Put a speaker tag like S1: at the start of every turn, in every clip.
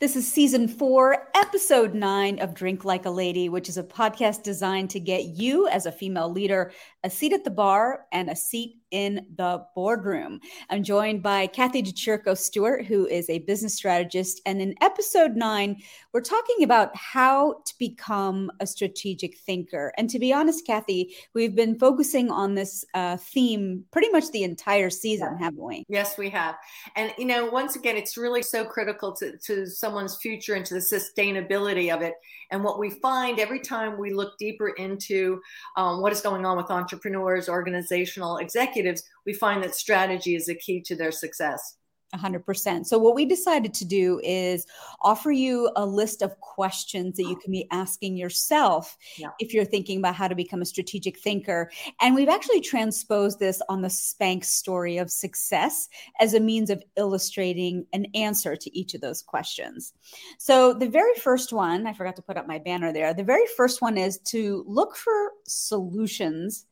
S1: This is season four, episode nine of Drink Like a Lady, which is a podcast designed to get you, as a female leader, a seat at the bar and a seat in the boardroom. I'm joined by Kathy DeChirico Stewart, who is a business strategist. And in episode nine, we're talking about how to become a strategic thinker. And to be honest, Kathy, we've been focusing on this uh, theme pretty much the entire season, yeah. haven't we?
S2: Yes, we have. And, you know, once again, it's really so critical to, to someone's future and to the sustainability of it. And what we find every time we look deeper into um, what is going on with entrepreneurs, organizational executives, we find that strategy is a key to their success.
S1: 100%. So, what we decided to do is offer you a list of questions that you can be asking yourself yeah. if you're thinking about how to become a strategic thinker. And we've actually transposed this on the Spanx story of success as a means of illustrating an answer to each of those questions. So, the very first one, I forgot to put up my banner there. The very first one is to look for solutions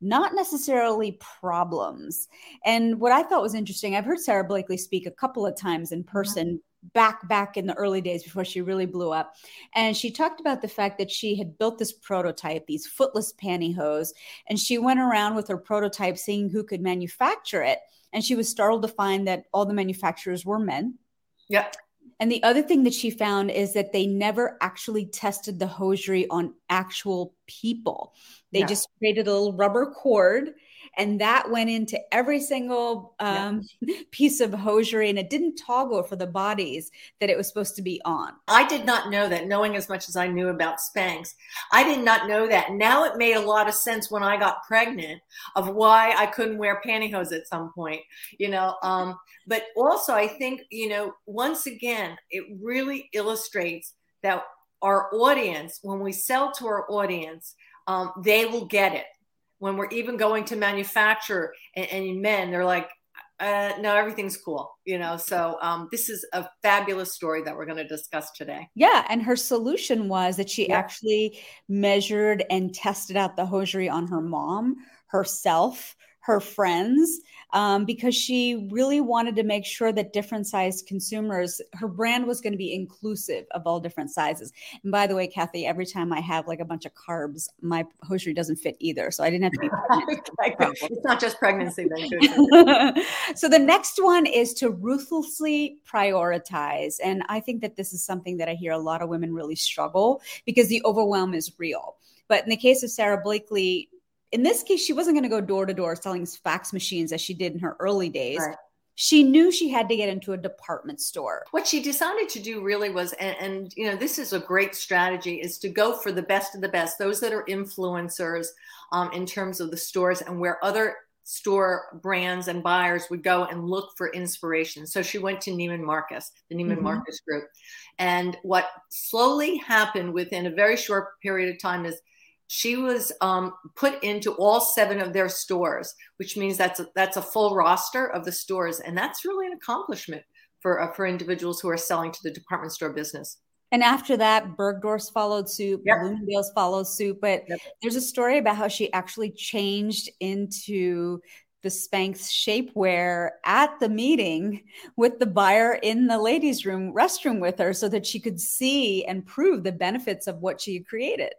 S1: not necessarily problems. And what I thought was interesting, I've heard Sara Blakely speak a couple of times in person. Mm-hmm back back in the early days before she really blew up and she talked about the fact that she had built this prototype these footless pantyhose and she went around with her prototype seeing who could manufacture it and she was startled to find that all the manufacturers were men
S2: yeah
S1: and the other thing that she found is that they never actually tested the hosiery on actual people. They yeah. just created a little rubber cord and that went into every single um, yeah. piece of hosiery and it didn't toggle for the bodies that it was supposed to be on.
S2: I did not know that knowing as much as i knew about spanx. I did not know that. Now it made a lot of sense when i got pregnant of why i couldn't wear pantyhose at some point you know um, but also i think you know once again it really illustrates that our audience when we sell to our audience um, they will get it when we're even going to manufacture and, and men, they're like, uh, no, everything's cool, you know. So um, this is a fabulous story that we're going to discuss today.
S1: Yeah, and her solution was that she yeah. actually measured and tested out the hosiery on her mom, herself, her friends, um, because she really wanted to make sure that different sized consumers, her brand was going to be inclusive of all different sizes. And by the way, Kathy, every time I have like a bunch of carbs, my hosiery doesn't fit either. So I didn't have to be
S2: pregnant. it's not just pregnancy
S1: so the next one is to ruthlessly prioritize. And I think that this is something that I hear a lot of women really struggle because the overwhelm is real. But in the case of Sara Blakely, in this case, she wasn't going to go door to door selling fax machines as she did in her early days. Right. She knew she had to get into a department store.
S2: What she decided to do really was, and, and you know, this is a great strategy, is to go for the best of the best, those that are influencers um, in terms of the stores and where other store brands and buyers would go and look for inspiration. So she went to Neiman Marcus, the Neiman mm-hmm. Marcus group. And what slowly happened within a very short period of time is she was um, put into all seven of their stores, which means that's a, that's a full roster of the stores, and that's really an accomplishment for uh, for individuals who are selling to the department store business.
S1: And after that, Bergdorf's followed suit, yep. Bloomingdale's followed suit. But yep. there's a story about how she actually changed into the Spanx shapewear at the meeting with the buyer in the ladies' room restroom with her so that she could see and prove the benefits of what she had created.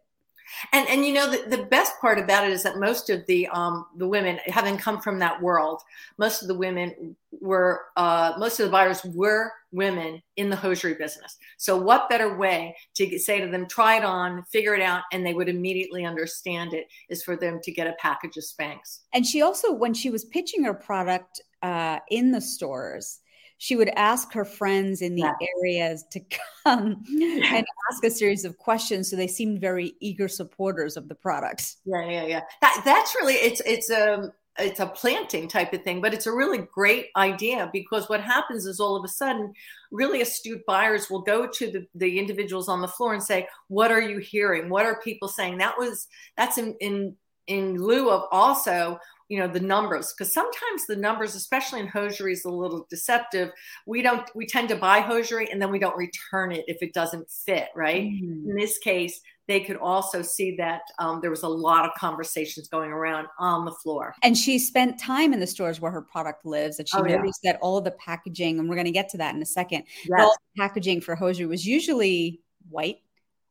S2: And and you know the, the best part about it is that most of the um the women having come from that world, most of the women were uh most of the buyers were women in the hosiery business. So what better way to say to them, try it on, figure it out, and they would immediately understand it is for them to get a package of Spanx.
S1: And she also, when she was pitching her product uh, in the stores, she would ask her friends in the yeah. areas to come and ask a series of questions so they seemed very eager supporters of the products.
S2: Yeah yeah yeah. That, that's really it's it's a um, it's a planting type of thing but it's a really great idea because what happens is all of a sudden really astute buyers will go to the, the individuals on the floor and say what are you hearing? What are people saying? That was that's in in in lieu of also you know the numbers because sometimes the numbers especially in hosiery is a little deceptive we don't we tend to buy hosiery and then we don't return it if it doesn't fit right mm. in this case they could also see that um, there was a lot of conversations going around on the floor.
S1: And she spent time in the stores where her product lives, and she oh, noticed yeah. that all the packaging, and we're going to get to that in a second. Yes. All the packaging for hosiery was usually white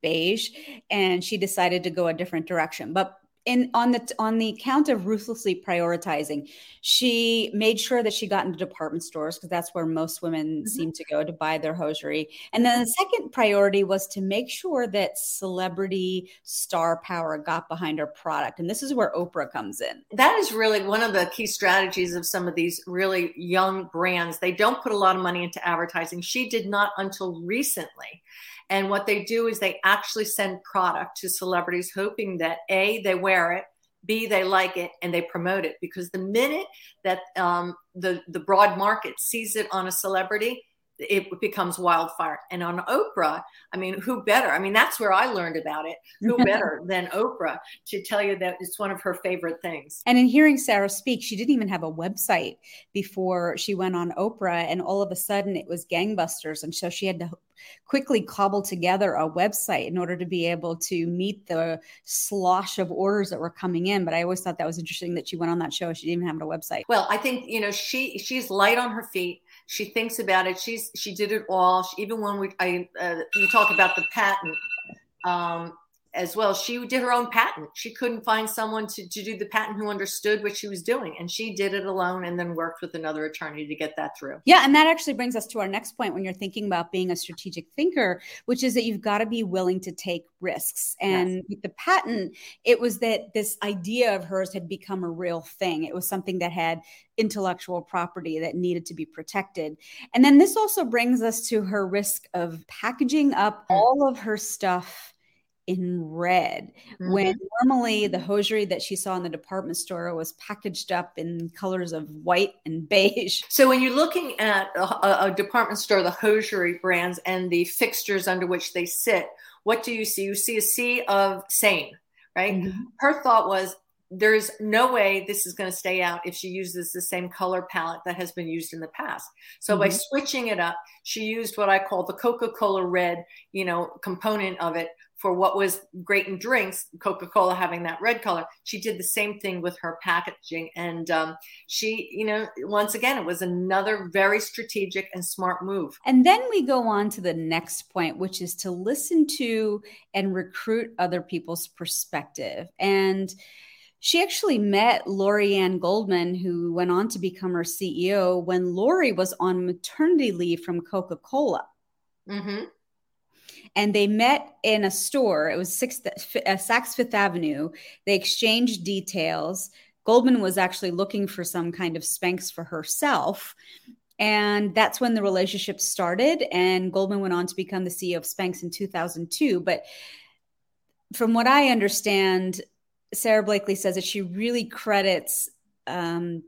S1: beige and she decided to go a different direction but in on the on the count of ruthlessly prioritizing she made sure that she got into department stores because that's where most women mm-hmm. seem to go to buy their hosiery. And then the second priority was to make sure that celebrity star power got behind her product. And this is where oprah comes in.
S2: That is really one of the key strategies of some of these really young brands. They don't put a lot of money into advertising. She did not until recently and what they do is they actually send product to celebrities, hoping that A, they wear it, B, they like it, and they promote it. Because the minute that um, the, the broad market sees it on a celebrity, it becomes wildfire. And on Oprah, I mean, who better? I mean, that's where I learned about it. Who better than Oprah to tell you that it's one of her favorite things?
S1: And in hearing Sara speak, she didn't even have a website before she went on Oprah. And all of a sudden it was gangbusters. And so she had to quickly cobble together a website in order to be able to meet the slosh of orders that were coming in. But I always thought that was interesting that she went on that show. She didn't even have a website.
S2: Well, I think, you know, she she's light on her feet she thinks about it. She's she did it all. She, even when we I uh, you talk about the patent, um, as well. She did her own patent. She couldn't find someone to, to do the patent who understood what she was doing. And she did it alone and then worked with another attorney to get that through.
S1: Yeah. And that actually brings us to our next point when you're thinking about being a strategic thinker, which is that you've got to be willing to take risks. And yes. with the patent, it was that this idea of hers had become a real thing. It was something that had intellectual property that needed to be protected. And then this also brings us to her risk of packaging up mm. all of her stuff in red mm-hmm. when normally the hosiery that she saw in the department store was packaged up in colors of white and beige.
S2: So when you're looking at a, a department store, the hosiery brands and the fixtures under which they sit, what do you see? You see a sea of same, right? Mm-hmm. Her thought was there's no way this is going to stay out if she uses the same color palette that has been used in the past. So mm-hmm. by switching it up, she used what I call the Coca-Cola red, you know, component of it for what was great in drinks, Coca Cola having that red color. She did the same thing with her packaging. And um, she, you know, once again, it was another very strategic and smart move.
S1: And then we go on to the next point, which is to listen to and recruit other people's perspective. And she actually met Laurie Ann Goldman, who went on to become her CEO when Laurie was on maternity leave from Coca Cola. Mm-hmm and they met in a store. It was Sixth, uh, Saks Fifth Avenue. They exchanged details. Goldman was actually looking for some kind of Spanx for herself. And that's when the relationship started. And Goldman went on to become the CEO of Spanx in 2002. But from what I understand, Sara Blakely says that she really credits um,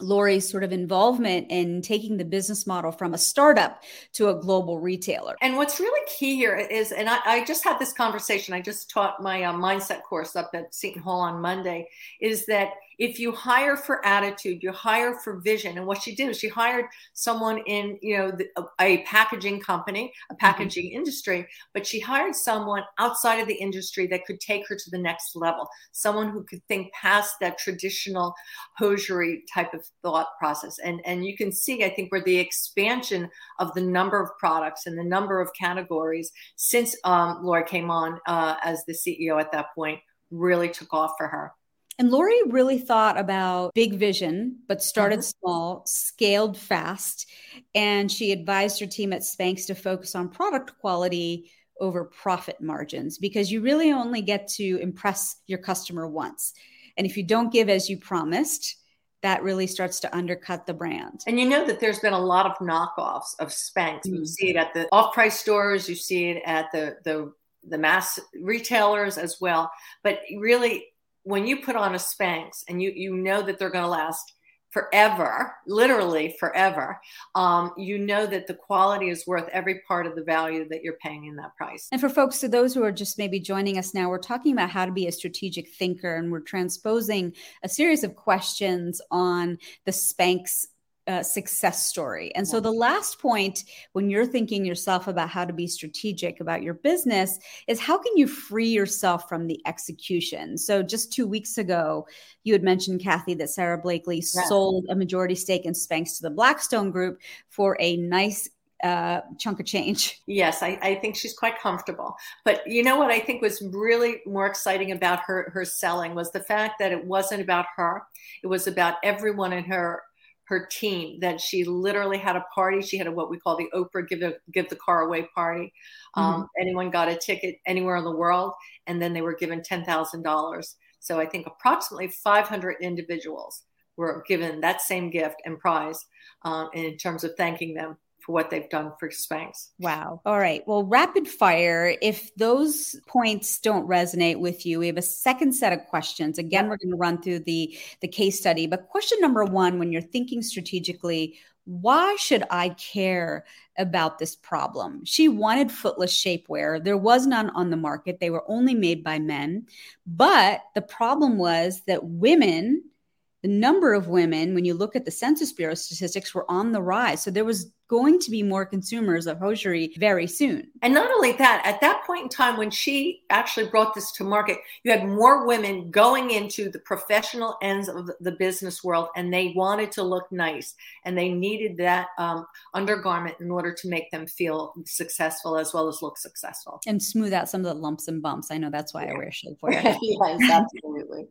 S1: Laurie's sort of involvement in taking the business model from a startup to a global retailer.
S2: And what's really key here is, and I, I just had this conversation, I just taught my uh, mindset course up at Seton Hall on Monday, is that if you hire for attitude, you hire for vision. And what she did was she hired someone in, you know, the, a, packaging company, a mm-hmm. packaging mm-hmm. industry, but she hired someone outside of the industry that could take her to the next level, someone who could think past that traditional hosiery type of thought process. And and you can see, I think, where the expansion of the number of products and the number of categories since um, Laura came on uh, as the CEO at that point really took off for her.
S1: And Laurie really thought about big vision, but started mm-hmm. small, scaled fast. And she advised her team at Spanx to focus on product quality over profit margins because you really only get to impress your customer once. And if you don't give as you promised, that really starts to undercut the brand.
S2: And you know that there's been a lot of knockoffs of Spanx. Mm-hmm. You see it at the off-price stores, you see it at the the the mass retailers as well. But really when you put on a Spanx and you you know that they're going to last forever, literally forever, um, you know that the quality is worth every part of the value that you're paying in that price.
S1: And for folks, to those who are just maybe joining us now, we're talking about how to be a strategic thinker, and we're transposing a series of questions on the Spanx uh, success story. And so the last point when you're thinking yourself about how to be strategic about your business is how can you free yourself from the execution? So just 2 weeks ago, you had mentioned Kathy that Sara Blakely sold a majority stake in Spanx to the Blackstone group for a nice uh, chunk of change.
S2: Yes, I, I, think she's quite comfortable. But you know what I think was really more exciting about her her selling was the fact that it wasn't about her. It was about everyone in her her team. That she literally had a party. She had a what we call the Oprah give a, give the car away party. Um, mm-hmm. anyone got a ticket anywhere in the world, and then they were given ten thousand dollars. So I think approximately 500 individuals were given that same gift and prize um, in terms of thanking them what they've done for Spanx.
S1: Wow. All right. Well, rapid fire. If those points don't resonate with you, we have a second set of questions. Again, we're going to run through the the case study. But question number one, when you're thinking strategically, why should I care about this problem? She wanted footless shapewear. There was none on the market. They were only made by men. But the problem was that women the number of women, when you look at the Census Bureau statistics, were on the rise. So there was going to be more consumers of hosiery very soon.
S2: And not only that, at that point in time when she actually brought this to market, you had more women going into the professional ends of the business world and they wanted to look nice and they needed that um, undergarment in order to make them feel successful as well as look successful.
S1: And smooth out some of the lumps and bumps. I know that's why. I wear shapewear.
S2: yes, absolutely.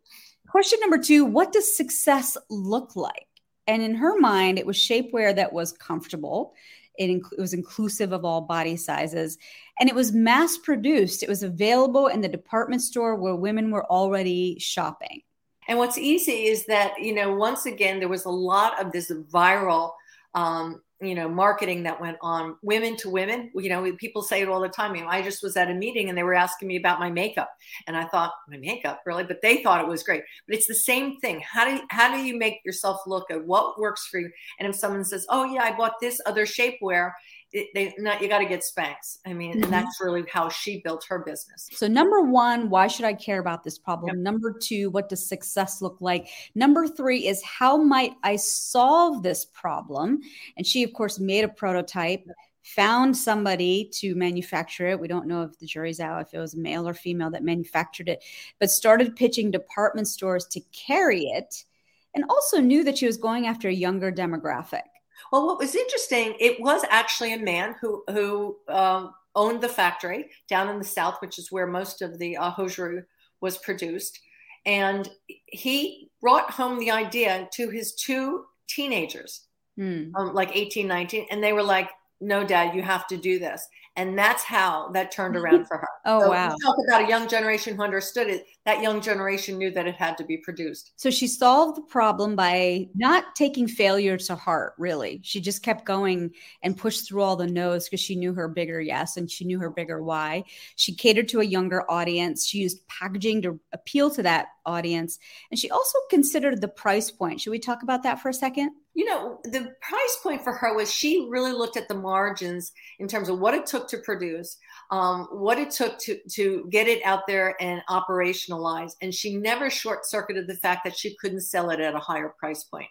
S1: Question number two What does success look like? And in her mind, it was shapewear that was comfortable. It, inc- it, was inclusive of all body sizes and it was mass produced. It was available in the department store where women were already shopping.
S2: And what's easy is that, you know, once again, there was a lot of this viral um, you know marketing that went on women to women. You know people say it all the time you know i just was at a meeting and they were asking me about my makeup. And i thought my makeup really? But they thought it was great. But it's the same thing. How do you, how do you make yourself look at what works for you? And if someone says oh yeah i bought this other shapewear it, they not you got to get Spanx. I mean, mm-hmm. and that's really how she built her business.
S1: So number one, why should I care about this problem? Yep. Number two, what does success look like? Number three is how might I solve this problem? And she, of course, made a prototype. Found somebody to manufacture it. We don't know if the jury's out if it was male or female that manufactured it, but started pitching department stores to carry it and also knew that she was going after a younger demographic.
S2: Well, what was interesting, it was actually a man who who um, owned the factory down in the south, which is where most of the uh, hosiery was produced, and he brought home the idea to his two teenagers, hmm. um, like 18, 19, and they were like, "No, Dad, you have to do this." And that's how that turned mm-hmm. around for her.
S1: oh, so wow.
S2: Talk about a young generation who understood it. That young generation knew that it had to be produced.
S1: So she solved the problem by not taking failure to heart, really. She just kept going and pushed through all the no's because she knew her bigger yes and she knew her bigger why. She catered to a younger audience. She used packaging to appeal to that audience. And she also considered the price point. Should we talk about that for a second?
S2: you know, the price point for her was she really looked at the margins in terms of what it took to produce, um, what it took to to get it out there and operationalize, and she never short circuited the fact that she couldn't sell it at a higher price point.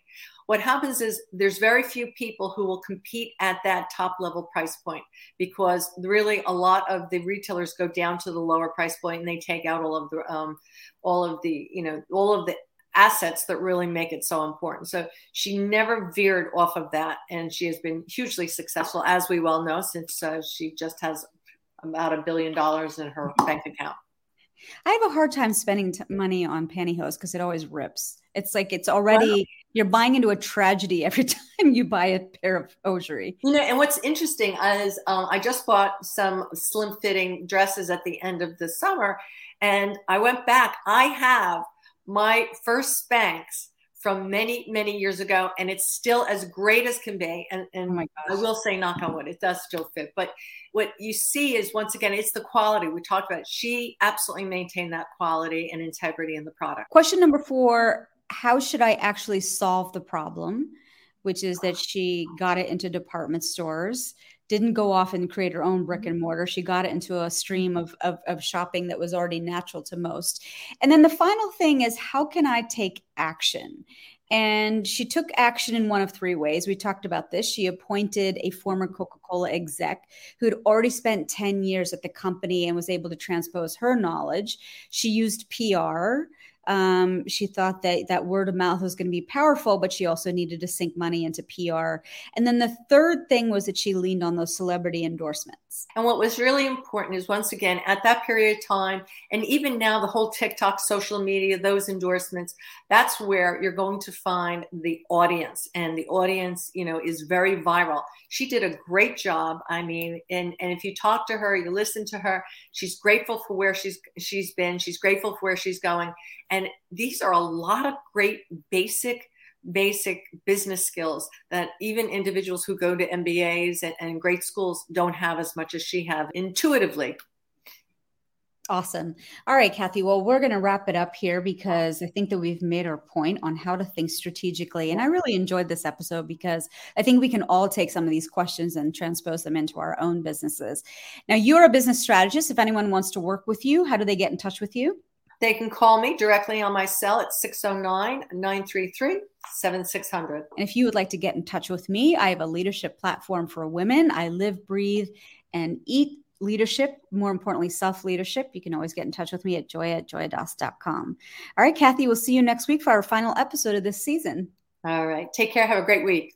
S2: What happens is there's very few people who will compete at that top level price point because really a lot of the retailers go down to the lower price point and they take out all of the um, all of the you know all of the assets that really make it so important. So she never veered off of that, and she has been hugely successful, as we well know, since uh, she just has about a billion dollars in her bank account.
S1: I have a hard time spending t- money on pantyhose because it always rips. It's like it's already you're buying into a tragedy every time you buy a pair of hosiery.
S2: You know, and what's interesting is um, I just bought some slim fitting dresses at the end of the summer, and I went back. I have my first Spanx from many, many years ago, and it's still as great as can be. And, and oh I will say, knock on wood, it does still fit. But what you see is once again, it's the quality. We talked about. She absolutely maintained that quality and integrity in the product.
S1: Question number four How should I actually solve the problem? Which is that she got it into department stores didn't go off and create her own brick mm-hmm. and mortar. She got it into a stream of, of, of, shopping that was already natural to most. And then the final thing is how can I take action? And she took action in one of three ways. We talked about this. She appointed a former Coca Cola exec who had already spent 10 years at the company and was able to transpose her knowledge. She used PR um, she thought that that word of mouth was going to be powerful, but she also needed to sink money into PR. And then the third thing was that she leaned on those celebrity endorsements.
S2: And what was really important is once again, at that period of time, and even now, the whole TikTok, social media, those endorsements, that's where you're going to find the audience. And the audience, you know, is very viral. She did a great job. I mean, and, and if you talk to her, you listen to her, she's grateful for where she's she's been, she's grateful for where she's going. And these are a lot of great basic basic business skills that even individuals who go to MBAs and, and great schools don't have as much as she have intuitively.
S1: Awesome. All right, Kathy. Well, we're going to wrap it up here because I think that we've made our point on how to think strategically. And I really enjoyed this episode because I think we can all take some of these questions and transpose them into our own businesses. Now, you're a business strategist. If anyone wants to work with you, how do they get in touch with you?
S2: They can call me directly on my cell at 609 933 7600. And
S1: if you would like to get in touch with me, I have a leadership platform for women. I live, breathe, and eat leadership, more importantly, self leadership. You can always get in touch with me at joy at joyadas.com. All right, Kathy, we'll see you next week for our final episode of this season.
S2: All right. Take care. Have a great week.